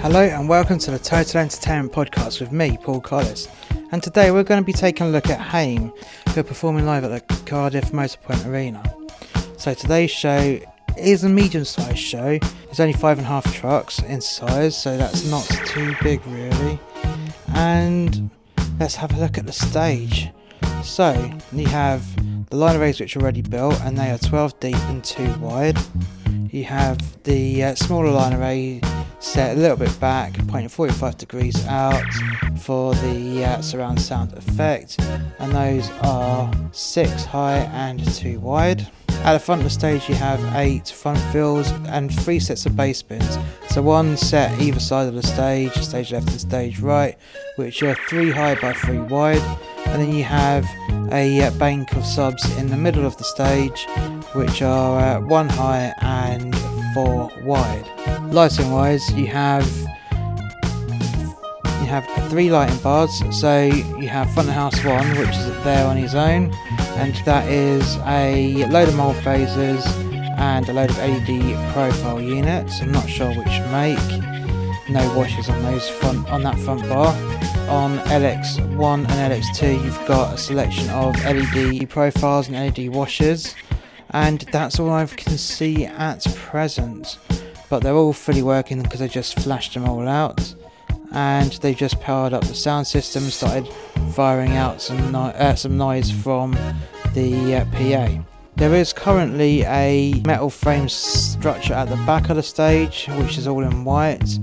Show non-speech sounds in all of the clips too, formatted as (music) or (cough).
Hello and welcome to the Total Entertainment Podcast with me, Paul Collis. And today we're going to be taking a look at Haim, who are performing live at the Cardiff Motorpoint Arena. So today's show is a medium-sized show. It's only five and a half trucks in size, so that's not too big really. And let's have a look at the stage. So you have the line arrays which are already built, and they are 12 deep and 2 wide. You have the uh, smaller line array set a little bit back, pointing 45 degrees out for the uh, surround sound effect, and those are 6 high and 2 wide. At the front of the stage, you have eight front fills and three sets of bass bins. So one set either side of the stage, stage left and stage right, which are three high by three wide. And then you have a uh, bank of subs in the middle of the stage, which are uh, one high and four wide. Lighting wise, you have you have three lighting bars. So you have front of house one, which is there on his own, and that is a load of mold phasers and a load of LED profile units. I'm not sure which make. No washers on those front on that front bar. On LX1 and LX2, you've got a selection of LED profiles and LED washers, and that's all I can see at present. But they're all fully working because I just flashed them all out and they just powered up the sound system started firing out some, no- uh, some noise from the uh, PA. There is currently a metal frame structure at the back of the stage, which is all in white.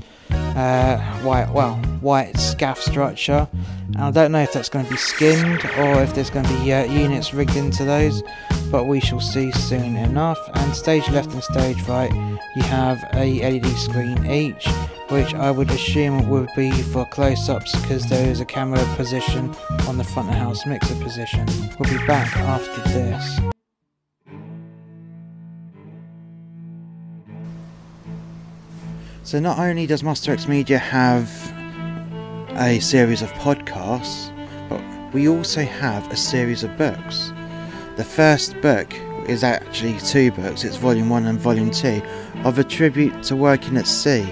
Uh, white, well, white scaff structure. And I don't know if that's going to be skinned or if there's going to be uh, units rigged into those, but we shall see soon enough. And stage left and stage right, you have a LED screen each, which I would assume would be for close-ups because there is a camera position on the front of house mixer position. We'll be back after this. So not only does Monster X Media have a series of podcasts, but we also have a series of books. The first book is actually two books, it's volume 1 and volume 2, of a tribute to working at sea.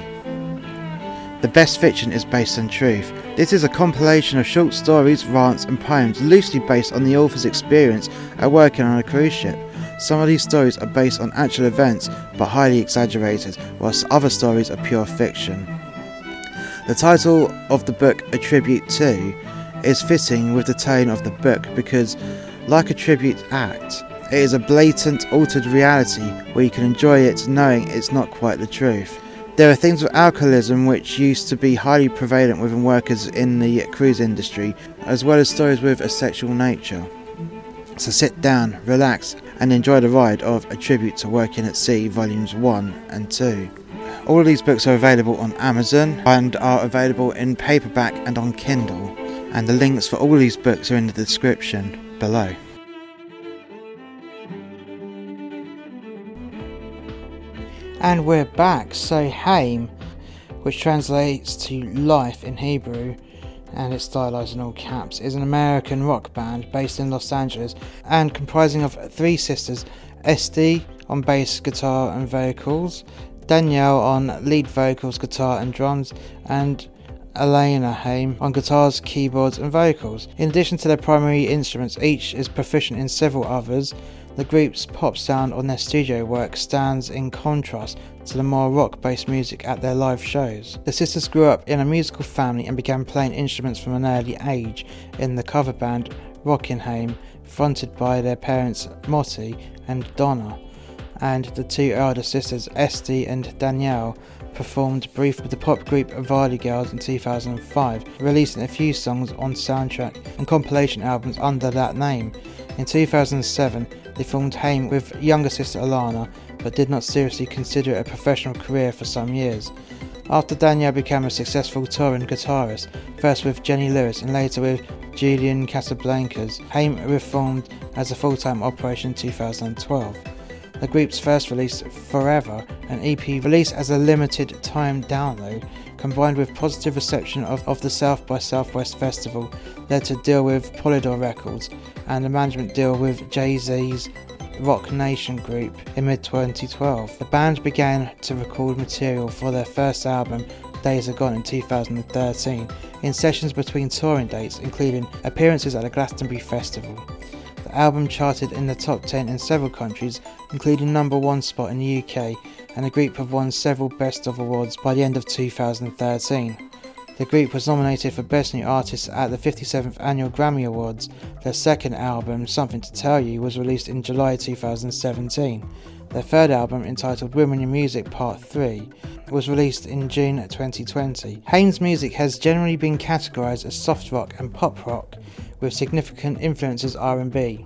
The best fiction is based on truth. This is a compilation of short stories, rants, and poems loosely based on the author's experience at working on a cruise ship. Some of these stories are based on actual events but highly exaggerated, whilst other stories are pure fiction. The title of the book, A Tribute To, is fitting with the tone of the book because, like a tribute act, it is a blatant, altered reality where you can enjoy it knowing it's not quite the truth. There are things with alcoholism which used to be highly prevalent within workers in the cruise industry, as well as stories with a sexual nature. So sit down, relax, and enjoy the ride of A Tribute to Working at Sea, Volumes 1 and 2. All of these books are available on Amazon and are available in paperback and on Kindle, and the links for all these books are in the description below. And we're back. So, Haim, which translates to life in Hebrew, and it's stylized in all caps, is an American rock band based in Los Angeles and comprising of three sisters Este on bass, guitar, and vocals, Danielle on lead vocals, guitar, and drums, and Elena Haim on guitars, keyboards, and vocals. In addition to their primary instruments, each is proficient in several others. The group's pop sound on their studio work stands in contrast to the more rock based music at their live shows. The sisters grew up in a musical family and began playing instruments from an early age in the cover band Rockinhaim, fronted by their parents Motti and Donna. And the two elder sisters, Este and Danielle, performed briefly with the pop group Valli Girls in 2005, releasing a few songs on soundtrack and compilation albums under that name. In 2007, they formed Haim with younger sister Alana, but did not seriously consider a professional career for some years. After Danielle became a successful touring guitarist, first with Jenny Lewis and later with Julian Casablancas, Haim reformed as a full-time operation in 2012. The group's first release, Forever, an EP released as a limited time download, combined with positive reception of, of the South by Southwest Festival, led to deal with Polydor Records and a management deal with Jay Z's Roc Nation Group in mid 2012. The band began to record material for their first album, Days Are Gone in 2013 in sessions between touring dates, including appearances at the Glastonbury Festival. The album charted in the top 10 in several countries, including number one spot in the UK, and the group have won several Best of Awards by the end of 2013. The group was nominated for Best New Artist at the 57th Annual Grammy Awards. Their second album, Something to Tell You, was released in July 2017. Their third album, entitled Women in Music Part 3, was released in June 2020. Haim's music has generally been categorized as soft rock and pop rock, with significant influences R&B.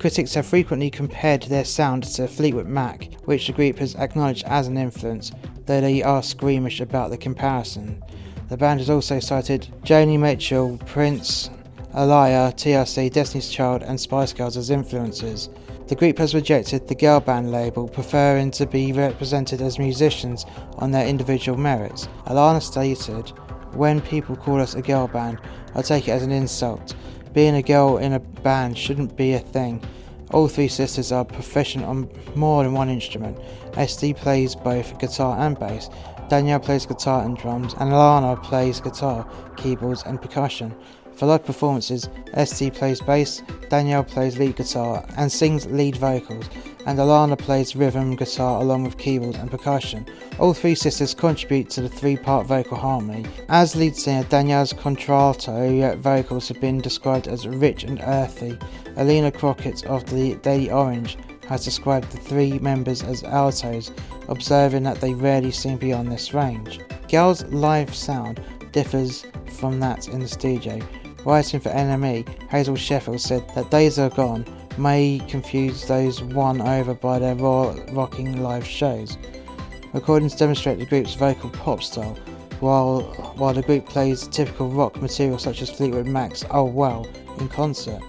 Critics have frequently compared their sound to Fleetwood Mac, which the group has acknowledged as an influence, though they are squeamish about the comparison. The band has also cited Joni Mitchell, Prince, Aaliyah, TLC, Destiny's Child, and Spice Girls as influences. The group has rejected the girl band label, preferring to be represented as musicians on their individual merits. Alana stated, When people call us a girl band, I take it as an insult. Being a girl in a band shouldn't be a thing. All three sisters are proficient on more than one instrument. Este plays both guitar and bass, Danielle plays guitar and drums, and Alana plays guitar, keyboards, and percussion. For live performances, Este plays bass, Danielle plays lead guitar and sings lead vocals, and Alana plays rhythm guitar along with keyboard and percussion. All three sisters contribute to the three part vocal harmony. As lead singer, Danielle's contralto vocals have been described as rich and earthy. Alina Crockett of the Daily Orange has described the three members as altos, observing that they rarely seem beyond this range. Gal's live sound differs from that in the studio. Writing for NME, Hazel Sheffield said that Days Are Gone may confuse those won over by their raw rocking live shows. Recordings demonstrate the group's vocal pop style, while while the group plays typical rock material such as Fleetwood Mac's Oh Well in concert.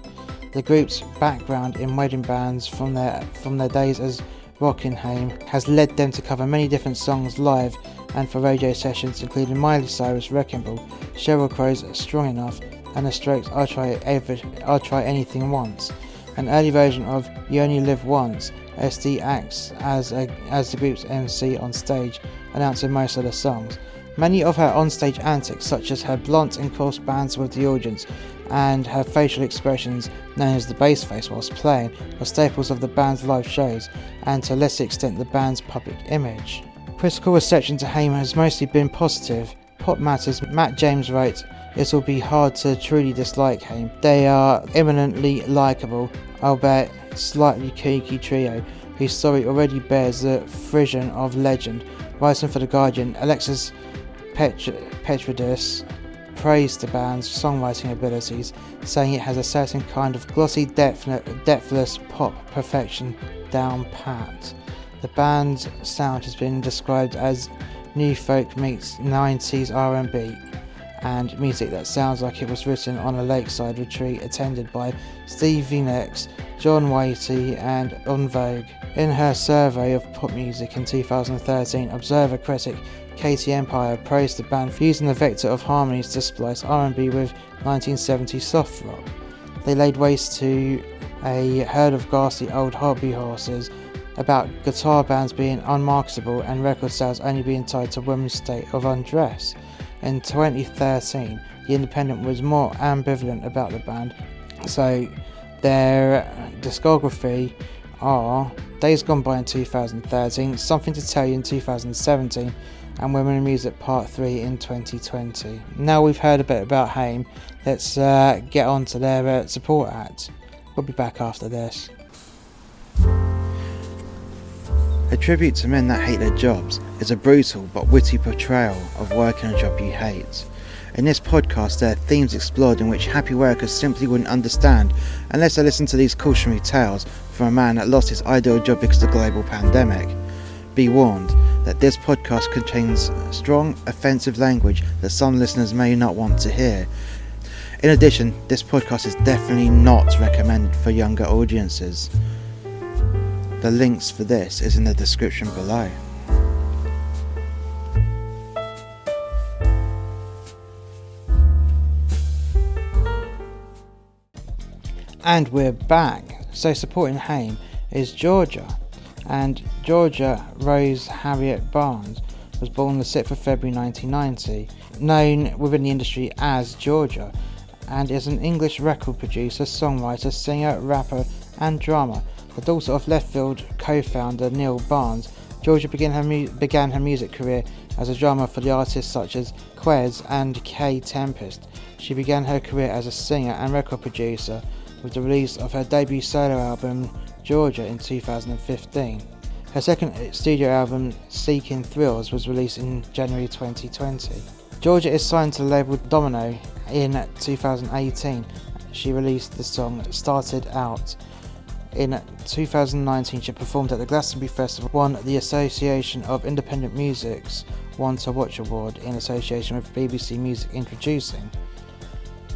The group's background in wedding bands from their from their days as Rockin' Haim has led them to cover many different songs live and for radio sessions, including Miley Cyrus' Wrecking Ball, Sheryl Crow's Strong Enough, and The Strokes' I'll Try, Ever, I'll Try Anything Once. An early version of You Only Live Once, Este acts as, a, as the group's MC on stage, announcing most of the songs. Many of her onstage antics, such as her blunt and coarse bands with the audience, and her facial expressions, known as the bass face whilst playing, are staples of the band's live shows and to a lesser extent the band's public image. Critical reception to Haim has mostly been positive. Pop Matters, Matt James wrote, It will be hard to truly dislike Haim. They are eminently likable, albeit slightly kooky trio, whose story already bears the frisson of legend. Writing for The Guardian, Alexis Petr- Petridis praised the band's songwriting abilities, saying it has a certain kind of glossy, depthless pop perfection down pat. The band's sound has been described as new folk meets 90s R&B and music that sounds like it was written on a lakeside retreat attended by Stevie Nicks, John Waite and En Vogue. In her survey of pop music in 2013, Observer critic Kitty Empire praised the band for using the vector of harmonies to splice R&B with 1970s soft rock. They laid waste to a herd of ghastly old hobby horses about guitar bands being unmarketable and record sales only being tied to women's state of undress. In 2013, The Independent was more ambivalent about the band, so their discography are Days Gone By in 2013, Something to Tell You in 2017, and Women in Music Part 3 in 2020. Now we've heard a bit about Haim, let's uh, get on to their uh, support act. We'll be back after this. A tribute to men that hate their jobs is a brutal but witty portrayal of working a job you hate. In this podcast, there are themes explored in which happy workers simply wouldn't understand unless they listened to these cautionary tales from a man that lost his ideal job because of the global pandemic. Be warned, that this podcast contains strong, offensive language that some listeners may not want to hear. In addition, this podcast is definitely not recommended for younger audiences. The links for this is in the description below. And we're back. So supporting Haim is Georgia and Georgia Rose Harriet Barnes, was born the 6th of February 1990, known within the industry as Georgia, and is an English record producer, songwriter, singer, rapper, and drama. The daughter of Leftfield co-founder Neil Barnes, Georgia began her, mu- began her music career as a drummer for the artists such as Kwes and Kae Tempest. She began her career as a singer and record producer with the release of her debut solo album Georgia in 2015. Her second studio album, Seeking Thrills, was released in January 2020. Georgia is signed to the label Domino in 2018. She released the song Started Out. In 2019, she performed at the Glastonbury Festival, won the Association of Independent Music's One to Watch Award in association with BBC Music Introducing.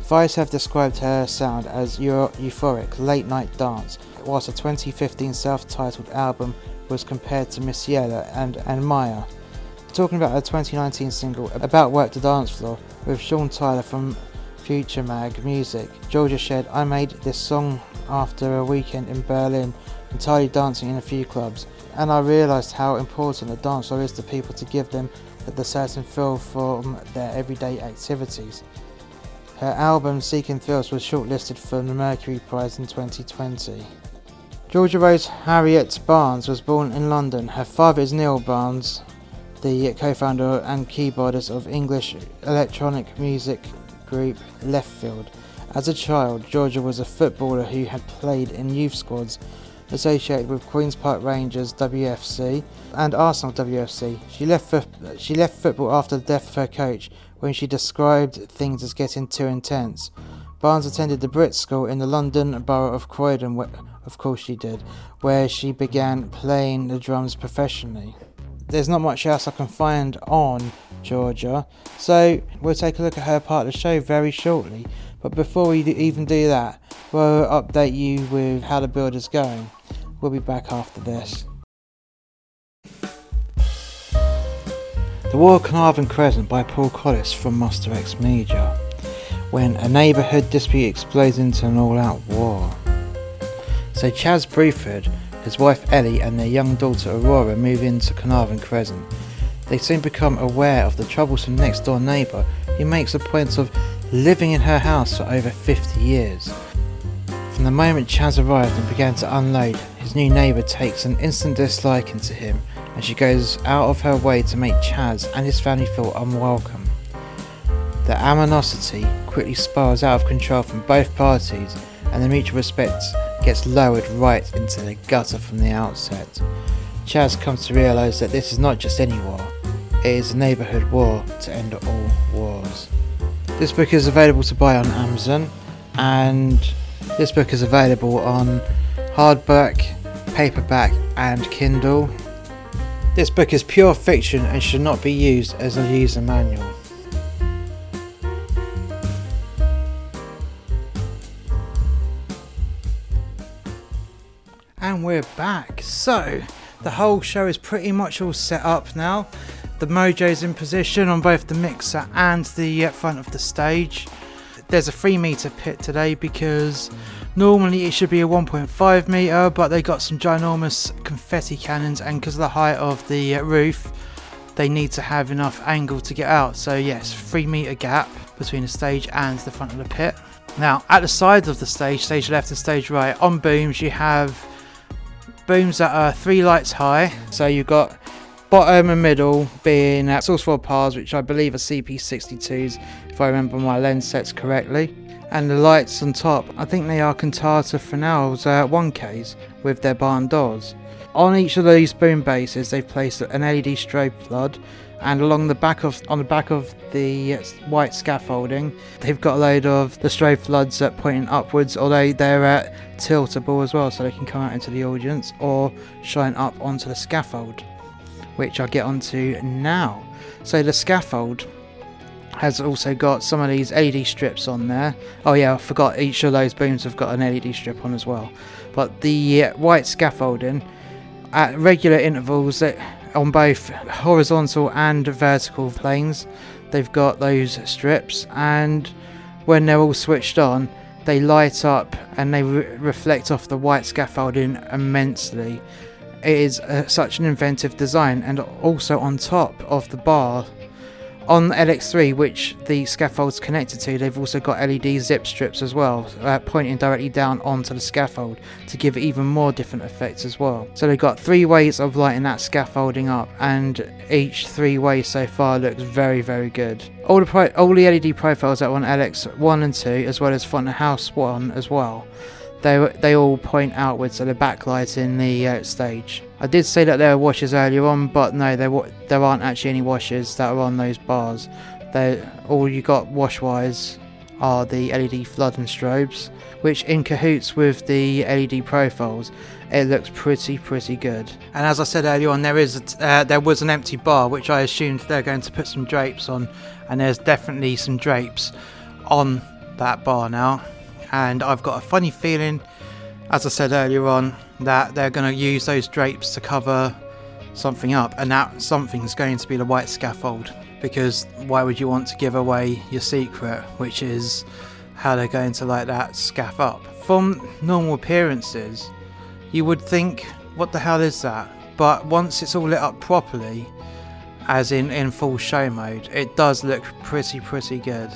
Vice have described her sound as euphoric late night dance, whilst a 2015 self titled album was compared to Missy Elliott and, and Maya. Talking about her 2019 single About Work to Dance Floor with Sean Tyler from Future Mag Music, Georgia shared, I made this song after a weekend in Berlin, entirely dancing in a few clubs, and I realised how important the dance floor is to people to give them the certain feel from their everyday activities. Her album Seeking Thrills was shortlisted for the Mercury Prize in 2020. Georgia Rose Harriet Barnes was born in London. Her father is Neil Barnes, the co-founder and keyboardist of English electronic music group Leftfield. As a child, Georgia was a footballer who had played in youth squads associated with Queen's Park Rangers WFC and Arsenal WFC. She left for, she left football after the death of her coach when she described things as getting too intense. Barnes attended the Brit School in the London borough of Croydon, where, of course she did, where she began playing the drums professionally. There's not much else I can find on Georgia, so we'll take a look at her part of the show very shortly. But before we even do that, we'll update you with how the build is going. We'll be back after this. The War of Carnarvon Crescent by Paul Collis from Muster X Media. When a neighbourhood dispute explodes into an all out war. So Chaz Bruford, his wife Ellie, and their young daughter Aurora move into Carnarvon Crescent. They soon become aware of the troublesome next door neighbour who makes a point of living in her house for over 50 years. From the moment Chaz arrived and began to unload, his new neighbour takes an instant disliking to him and she goes out of her way to make Chaz and his family feel unwelcome. The animosity quickly spirals out of control from both parties, and the mutual respect gets lowered right into the gutter from the outset. Chaz comes to realise that this is not just any war, it is a neighbourhood war to end all wars. This book is available to buy on Amazon, and this book is available on hardback, paperback, and Kindle. This book is pure fiction and should not be used as a user manual. And we're back. So, the whole show is pretty much all set up now. The mojo's in position on both the mixer and the uh, front of the stage. There's a 3 meter pit today because Normally it should be a 1.5 meter, but they got some ginormous confetti cannons, and because of the height of the uh, roof, they need to have enough angle to get out. So yes, three meter gap between the stage and the front of the pit. Now at the sides of the stage, stage left and stage right, on booms you have booms that are three lights high. So you've got bottom and middle being at source 4 pars, which I believe are CP62s, if I remember my lens sets correctly and the lights on top, I think they are Cantata Finale's uh, 1Ks with their barn doors. On each of these boom bases, they've placed an LED strobe flood, and along the back of on the back of the white scaffolding, they've got a load of the strobe floods uh, pointing upwards, although they're uh, tiltable as well, so they can come out into the audience or shine up onto the scaffold, which I'll get onto now. So the scaffold has also got some of these LED strips on there. Oh yeah, I forgot each of those booms have got an LED strip on as well. But the uh, white scaffolding at regular intervals on both horizontal and vertical planes, they've got those strips and when they're all switched on, they light up and they re- reflect off the white scaffolding immensely. it is uh, such an inventive design, and also on top of the bar on LX3, which the scaffold's connected to, they've also got LED zip strips as well, uh, pointing directly down onto the scaffold to give even more different effects as well. So they've got three ways of lighting that scaffolding up, and each three ways so far looks very, very good. All the pro- all the LED profiles that are on LX1 and 2, as well as front of house 1 as well, they they all point outwards, so they're backlighting the uh, stage. I did say that there were washers earlier on, but no, there there aren't actually any washers that are on those bars. They all you got wash-wise are the LED flood and strobes, which in cahoots with the LED profiles, it looks pretty pretty good. And as I said earlier on, there is a, uh, there was an empty bar, which I assumed they're going to put some drapes on, and there's definitely some drapes on that bar now. And I've got a funny feeling, as I said earlier on, that they're going to use those drapes to cover something up, and that something's going to be the white scaffold. Because why would you want to give away your secret, which is how they're going to light that scaff up? From normal appearances, you would think, what the hell is that? But once it's all lit up properly, as in in full show mode, it does look pretty pretty good.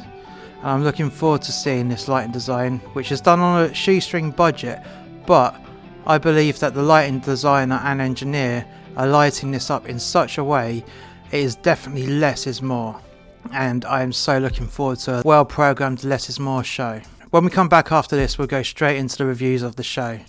And I'm looking forward to seeing this lighting design, which is done on a shoestring budget, but I believe that the lighting designer and engineer are lighting this up in such a way it is definitely less is more. And I am so looking forward to a well programmed less is more show. When we come back after this, we'll go straight into the reviews of the show.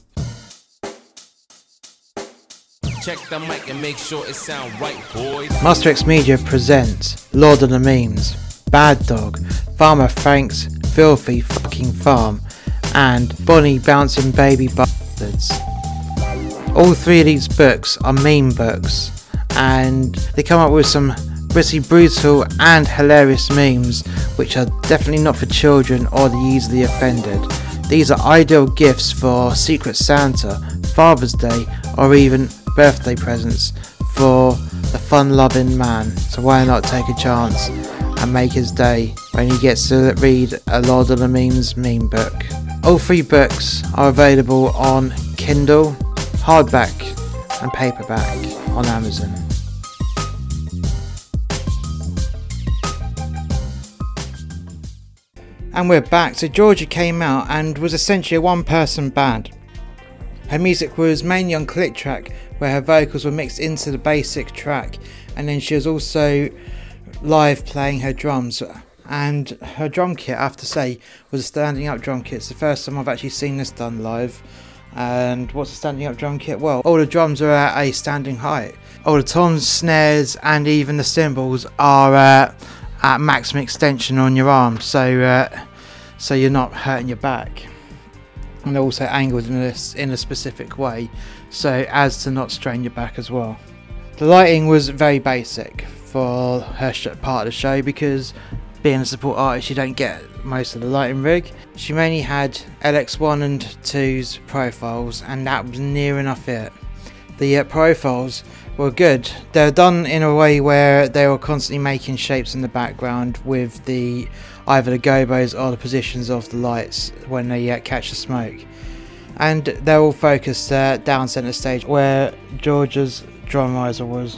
Check the mic and make sure it sound right, boys. Master X Media presents Lord of the Memes, Bad Dog, Farmer Frank's Filthy Fucking Farm, and Bonnie Bouncing Baby Bastards. All three of these books are meme books, and they come up with some pretty brutal and hilarious memes, which are definitely not for children or the easily offended. These are ideal gifts for Secret Santa, Father's Day, or even birthday presents for the fun loving man. So why not take a chance and make his day when he gets to read a Lord of the Memes meme book? All three books are available on Kindle, hardback and paperback on Amazon. And we're back. So Georgia came out and was essentially a one person band. Her music was mainly on click track, where her vocals were mixed into the basic track, and then she was also live playing her drums. And her drum kit, I have to say, was a standing up drum kit. It's the first time I've actually seen this done live. And what's a standing up drum kit? Well, all the drums are at a standing height. All the toms, snares, and even the cymbals are uh, at maximum extension on your arm, so uh, so you're not hurting your back. And they're also angled in a, in a specific way, so as to not strain your back as well. The lighting was very basic for her part of the show because being a support artist, you don't get most of the lighting rig. She mainly had LX1 and 2's profiles, and that was near enough it. The uh, profiles were good. They're done in a way where they were constantly making shapes in the background with the either the gobos or the positions of the lights when they uh, catch the smoke. And they're all focused uh, down center stage where Georgia's drum riser was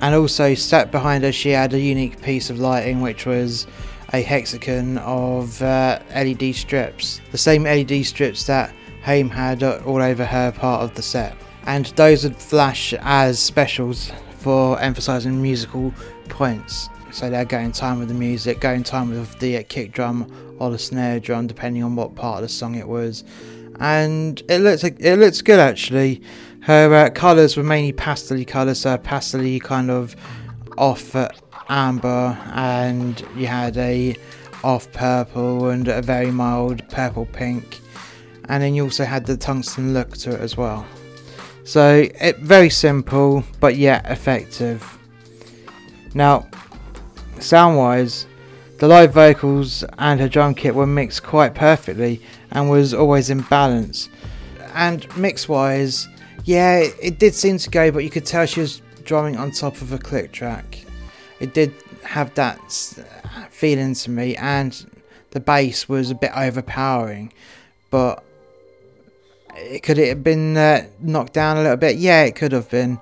and also sat behind her she had a unique piece of lighting which was a hexagon of uh, LED strips, the same LED strips that Haim had all over her part of the set, and those would flash as specials for emphasizing musical points. So they're going time with the music, going time with the kick drum or the snare drum, depending on what part of the song it was. And it looks it looks good actually. Her uh, colours were mainly pastel colours, so pastel kind of off uh, amber, and you had a off purple and a very mild purple pink, and then you also had the tungsten look to it as well. So it very simple but yet effective. Now, sound wise, the live vocals and her drum kit were mixed quite perfectly and was always in balance. And mix wise, yeah, it did seem to go, but you could tell she was drumming on top of a click track. It did have that feeling to me, and the bass was a bit overpowering, but could it have been uh, knocked down a little bit? Yeah, it could have been,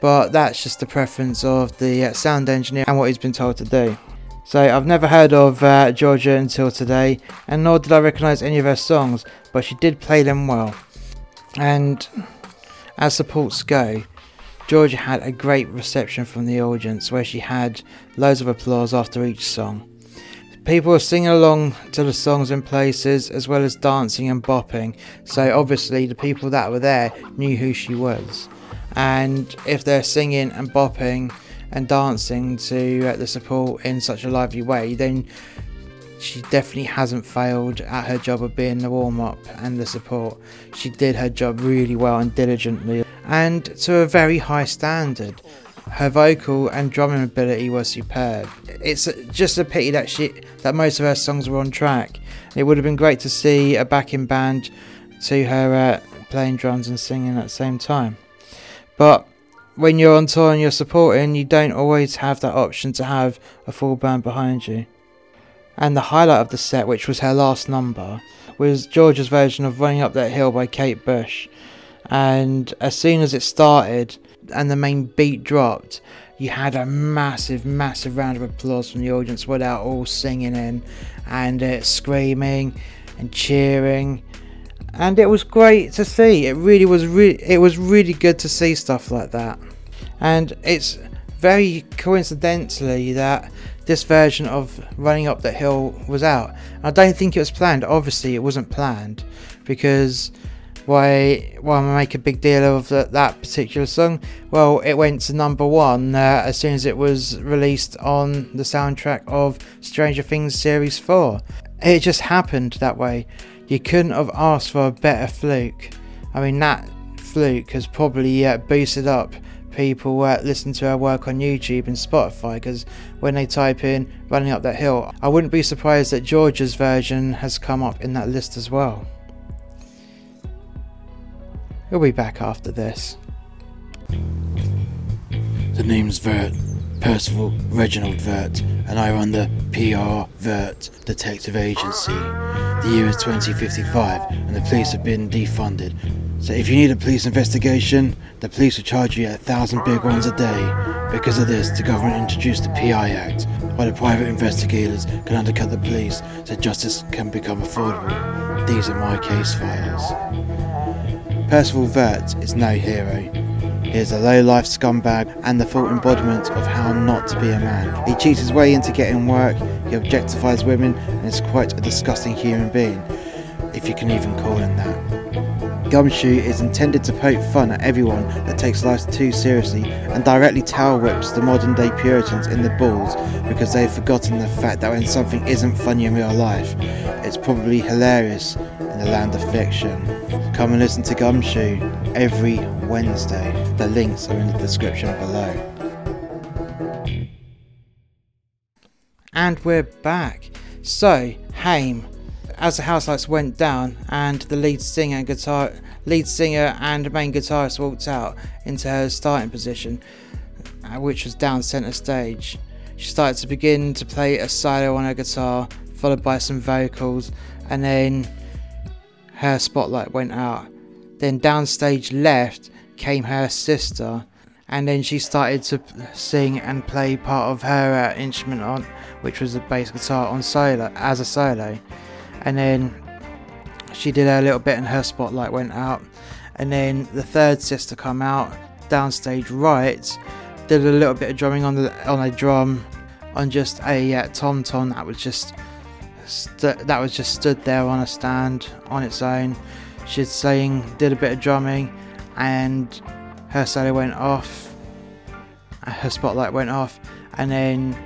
but that's just the preference of the uh, sound engineer and what he's been told to do. So I've never heard of uh, Georgia until today, and nor did I recognise any of her songs, but she did play them well. And as supports go, Georgia had a great reception from the audience, where she had loads of applause after each song. People were singing along to the songs in places, as well as dancing and bopping. So obviously, the people that were there knew who she was, and if they're singing and bopping and dancing to uh, the support in such a lively way, then she definitely hasn't failed at her job of being the warm up and the support. She did her job really well and diligently, and to a very high standard. Her vocal and drumming ability was superb. It's just a pity that she that most of her songs were on track. It would have been great to see a backing band to her uh, playing drums and singing at the same time. But when you're on tour and you're supporting, you don't always have that option to have a full band behind you. And the highlight of the set, which was her last number, was Georgia's version of Running Up That Hill by Kate Bush. And as soon as it started and the main beat dropped, you had a massive, massive round of applause from the audience without all singing in and uh, screaming and cheering and it was great to see. It really was really it was really good to see stuff like that. And it's very coincidentally that this version of Running Up the Hill was out. I don't think it was planned. Obviously, it wasn't planned because why why am I make a big deal of that, that particular song? Well, it went to number one uh, as soon as it was released on the soundtrack of Stranger Things Series 4. It just happened that way. You couldn't have asked for a better fluke. I mean, that fluke has probably uh, boosted up people uh, listen to our work on YouTube and Spotify because when they type in running up that hill, I wouldn't be surprised that Georgia's version has come up in that list as well. We'll be back after this. The name's Vert, Percival Reginald Vert, and I run the PR Vert Detective Agency. The year is 2055, and the police have been defunded. So if you need a police investigation, the police will charge you a thousand big ones a day. Because of this, the government introduced the PI Act, where the private investigators can undercut the police so justice can become affordable. These are my case files. Percival Vert is no hero. He is a low-life scumbag and the full embodiment of how not to be a man. He cheats his way into getting work, he objectifies women, and is quite a disgusting human being, if you can even call him that. Gumshoe is intended to poke fun at everyone that takes life too seriously and directly towel whips the modern day Puritans in the balls because they've forgotten the fact that when something isn't funny in real life, it's probably hilarious in the land of fiction. Come and listen to Gumshoe every Wednesday. The links are in the description below. And we're back. So, Haim, as the house lights went down and the lead singer and guitar lead singer and main guitarist walked out into her starting position, uh, which was down center stage, she started to begin to play a solo on her guitar, followed by some vocals, and then her spotlight went out. Then downstage left came her sister, and then she started to sing and play part of her uh, instrument on, which was the bass guitar on solo as a solo, and then she did a little bit, and her spotlight went out, and then the third sister come out downstage right, did a little bit of drumming on the on a drum, on just a uh, tom tom that was just st- that was just stood there on a stand on its own. She'd sang, did a bit of drumming, and her solo went off. Her spotlight went off, and then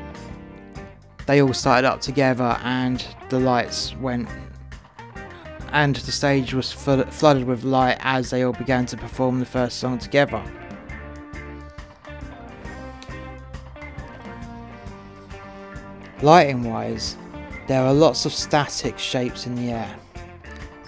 they all started up together, and the lights went, and the stage was flooded with light as they all began to perform the first song together. Lighting wise, there are lots of static shapes in the air.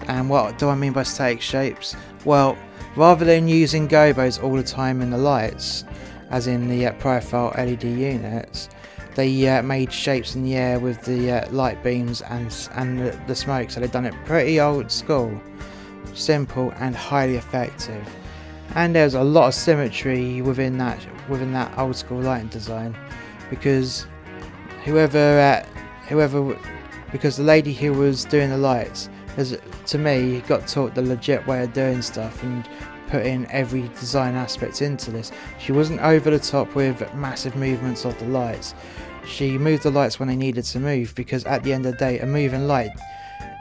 And what do I mean by static shapes? Well, rather than using gobos all the time in the lights, as in the uh, profile LED units, they uh, made shapes in the air with the uh, light beams and and the, smoke. So they've done it pretty old school. simple, and highly effective. And there's a lot of symmetry within that within that old school lighting design, because whoever uh, whoever because the lady who was doing the lights has to me got taught the legit way of doing stuff and put in every design aspect into this. She wasn't over the top with massive movements of the lights. She moved the lights when they needed to move because at the end of the day, a moving light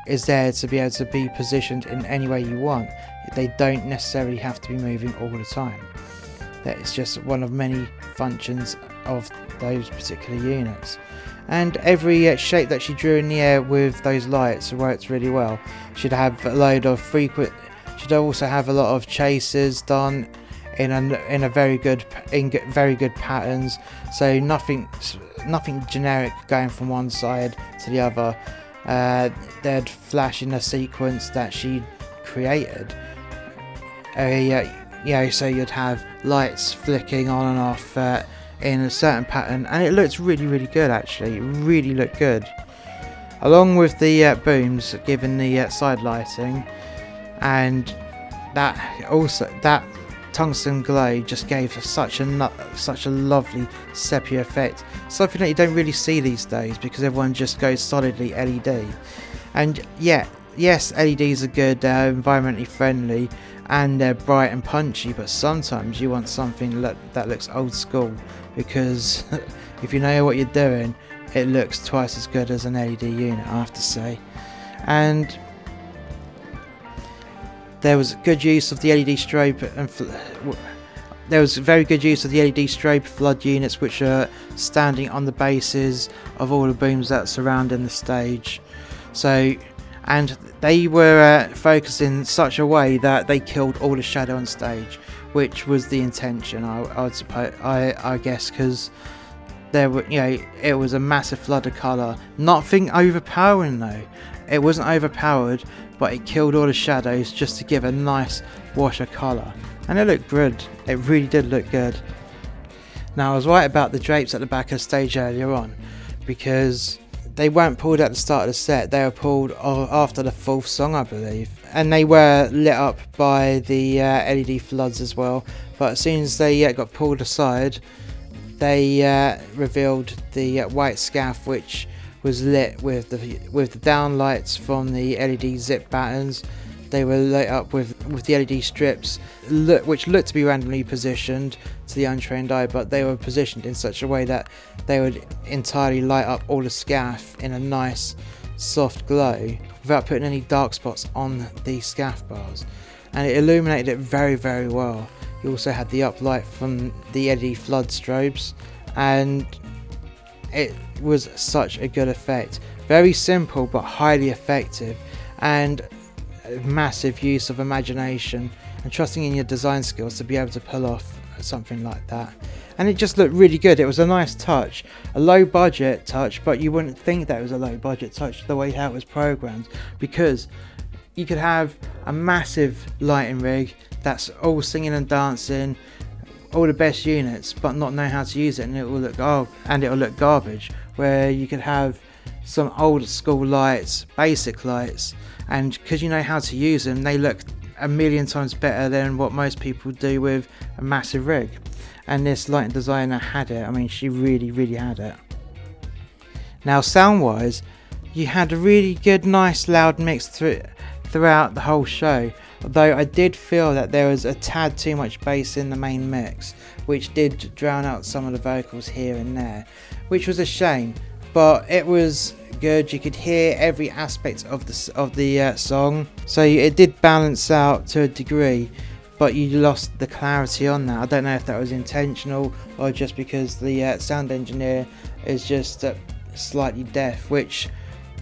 is there to be able to be positioned in any way you want. They don't necessarily have to be moving all the time. That is just one of many functions of those particular units. And every uh, shape that she drew in the air with those lights worked really well. She'd have a load of frequent. She'd also have a lot of chases done in a in a very good in very good patterns. So nothing nothing generic going from one side to the other. Uh, they'd flash in a sequence that she created. Uh, so you'd have lights flicking on and off uh, in a certain pattern, and it looks really, really good actually. It really looked good. Along with the uh, booms, given the uh, side lighting, and that also that tungsten glow just gave such a such a lovely sepia effect. Something that you don't really see these days because everyone just goes solidly LED. And yeah, yes, LEDs are good, they're environmentally friendly, and they're bright and punchy. But sometimes you want something that, that looks old school because (laughs) if you know what you're doing, it looks twice as good as an LED unit. I have to say, and there was good use of the LED strobe and there was very good use of the LED strobe flood units which are standing on the bases of all the booms that surround in the stage. So and they were uh, focused in such a way that they killed all the shadow on stage, which was the intention. I, I would suppose, I, I guess, because there were, you know, it was a massive flood of color. Nothing overpowering though. It wasn't overpowered, but it killed all the shadows just to give a nice wash of colour. And it looked good, it really did look good. Now I was right about the drapes at the back of the stage earlier on, because they weren't pulled at the start of the set, they were pulled after the fourth song, I believe. And they were lit up by the uh, LED floods as well, but as soon as they uh, got pulled aside, they uh, revealed the uh, white scarf, which was lit with the with the downlights from the LED zip patterns. They were lit up with with the LED strips, look, which looked to be randomly positioned to the untrained eye, but they were positioned in such a way that they would entirely light up all the scaff in a nice soft glow without putting any dark spots on the scaff bars, and it illuminated it very very well. You also had the uplight from the LED flood strobes, and it was such a good effect. Very simple but highly effective, and massive use of imagination and trusting in your design skills to be able to pull off something like that. And it just looked really good. It was a nice touch, a low budget touch, but you wouldn't think that was a low budget touch the way how it was programmed because you could have a massive lighting rig that's all singing and dancing all the best units but not know how to use it and it will look oh and it will look garbage. Where you could have some old school lights basic lights and because you know how to use them they look a million times better than what most people do with a massive rig. And this lighting designer had it. I mean she really really had it. Now sound wise you had a really good nice loud mix through, throughout the whole show Though I did feel that there was a tad too much bass in the main mix, which did drown out some of the vocals here and there, which was a shame. But it was good. You could hear every aspect of the of the uh, song, so it did balance out to a degree. But you lost the clarity on that. I don't know if that was intentional or just because the uh, sound engineer is just uh, slightly deaf, which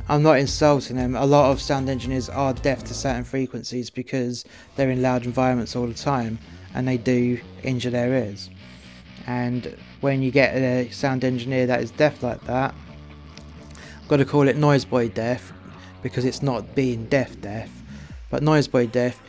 I'm not insulting them. A lot of sound engineers are deaf to certain frequencies because they're in loud environments all the time and they do injure their ears. And when you get a sound engineer that is deaf like that, I've got to call it noise boy deaf because it's not being deaf deaf. But noise boy deaf,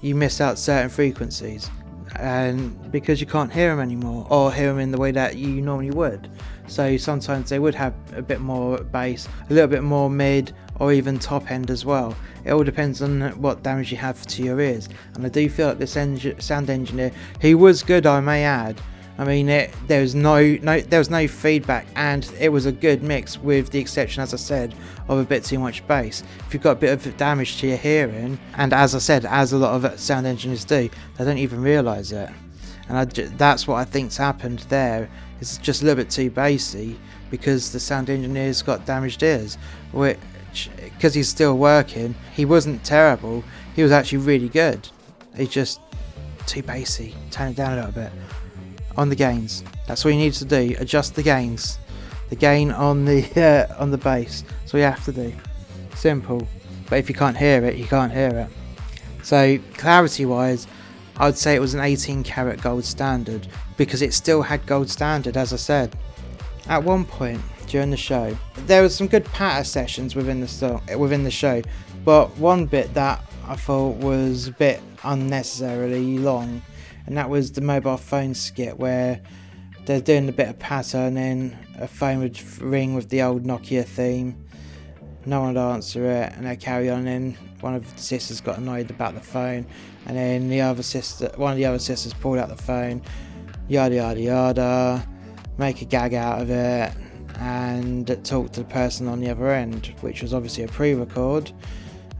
you miss out certain frequencies and because you can't hear them anymore or hear them in the way that you normally would. So sometimes they would have a bit more bass, a little bit more mid or even top end as well. It all depends on what damage you have to your ears. And I do feel like this sound engineer, he was good, I may add. I mean, it, there was no, no, there was no feedback, and it was a good mix, with the exception, as I said, of a bit too much bass. If you've got a bit of damage to your hearing, and as I said, as a lot of sound engineers do, they don't even realise it. And that's what I think's happened there. It's just a little bit too bassy because the sound engineer's got damaged ears, which because he's still working, he wasn't terrible. He was actually really good. He's just too bassy. Turn it down a little bit. On the gains. That's all you need to do. Adjust the gains. The gain on the (laughs) uh, on the bass. That's all you have to do. Simple. But if you can't hear it, you can't hear it. So clarity wise, I'd say it was an 18 karat gold standard because it still had gold standard as I said. At one point, during the show. There was some good patter sessions within the song, within the show, but one bit that I thought was a bit unnecessarily long, and that was the mobile phone skit where they're doing a bit of patter and then a phone would ring with the old Nokia theme. No one would answer it, and they carry on. And one of the sisters got annoyed about the phone, and then the other sister, one of the other sisters, pulled out the phone. Yada yada yada, make a gag out of it, and talk to the person on the other end, which was obviously a pre-record,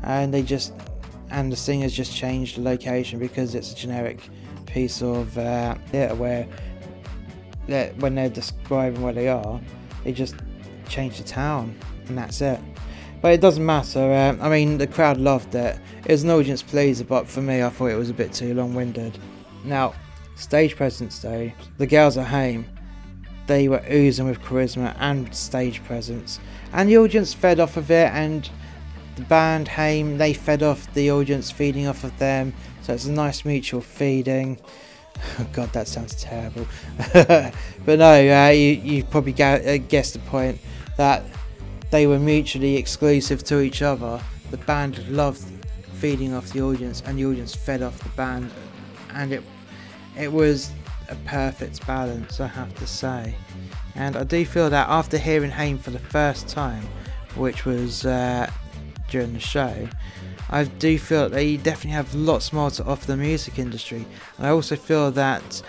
and they just and the singers just changed the location because it's a generic piece of uh, theatre where when they're describing where they are, they just change the town and that's it. But it doesn't matter. Uh, I mean, the crowd loved it. It was an audience pleaser, but for me, I thought it was a bit too long-winded. Now, stage presence day, the girls at home they were oozing with charisma and stage presence. And the audience fed off of it, and the band Haim they fed off the audience, feeding off of them. So it's a nice mutual feeding. (laughs) God, that sounds terrible. (laughs) but no, uh, you, you probably uh, guessed the point that they were mutually exclusive to each other. The band loved feeding off the audience, and the audience fed off the band, and it it was a perfect balance, I have to say. And I do feel that after hearing Haim for the first time, which was uh, during the show, I do feel that they definitely have lots more to offer the music industry. And I also feel that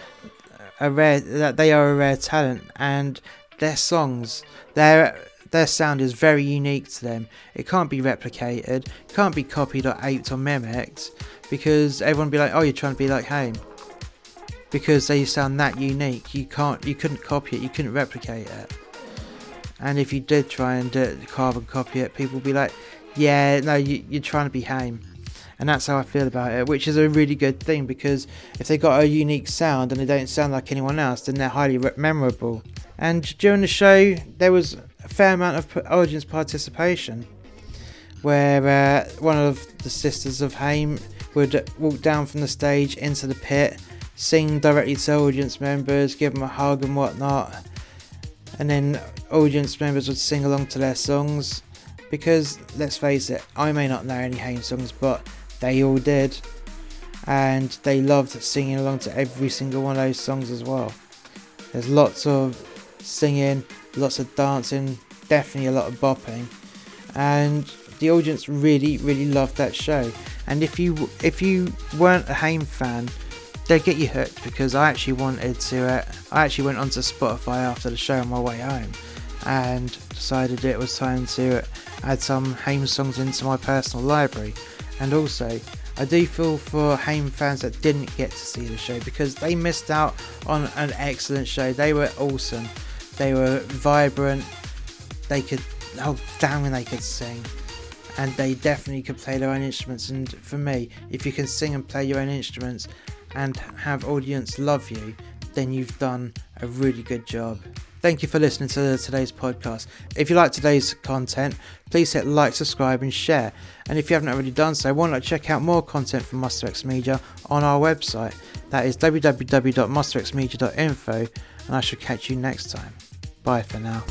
a rare that they are a rare talent and their songs, their their sound is very unique to them. It can't be replicated, can't be copied or aped or mimicked because everyone be like, "Oh, you're trying to be like Haim." because they sound that unique. You can't, you couldn't copy it, you couldn't replicate it. And if you did try and do it, carbon copy it, people would be like, "Yeah, no, you, you're trying to be Haim." And that's how I feel about it, which is a really good thing because if they got a unique sound and they don't sound like anyone else, then they're highly memorable. And during the show, there was a fair amount of audience participation, where uh, one of the sisters of Haim would walk down from the stage into the pit sing directly to audience members, give them a hug and whatnot. And then audience members would sing along to their songs. Because let's face it, I may not know any Haim songs, but they all did. And they loved singing along to every single one of those songs as well. There's lots of singing, lots of dancing, definitely a lot of bopping. And the audience really, really loved that show. And if you if you weren't a Haim fan, they get you hooked because I actually wanted to. Uh, I actually went onto Spotify after the show on my way home and decided it was time to add some Haim songs into my personal library. And also, I do feel for Haim fans that didn't get to see the show because they missed out on an excellent show. They were awesome. They were vibrant. They could, oh damn, when they could sing. And they definitely could play their own instruments. And for me, if you can sing and play your own instruments, and have audience love you, then you've done a really good job. Thank you for listening to today's podcast. If you like today's content, please hit like, subscribe, and share. And if you haven't already done so, why not check out more content from Muster X Media on our website? That is www.musterxmedia.info, and I shall catch you next time. Bye for now.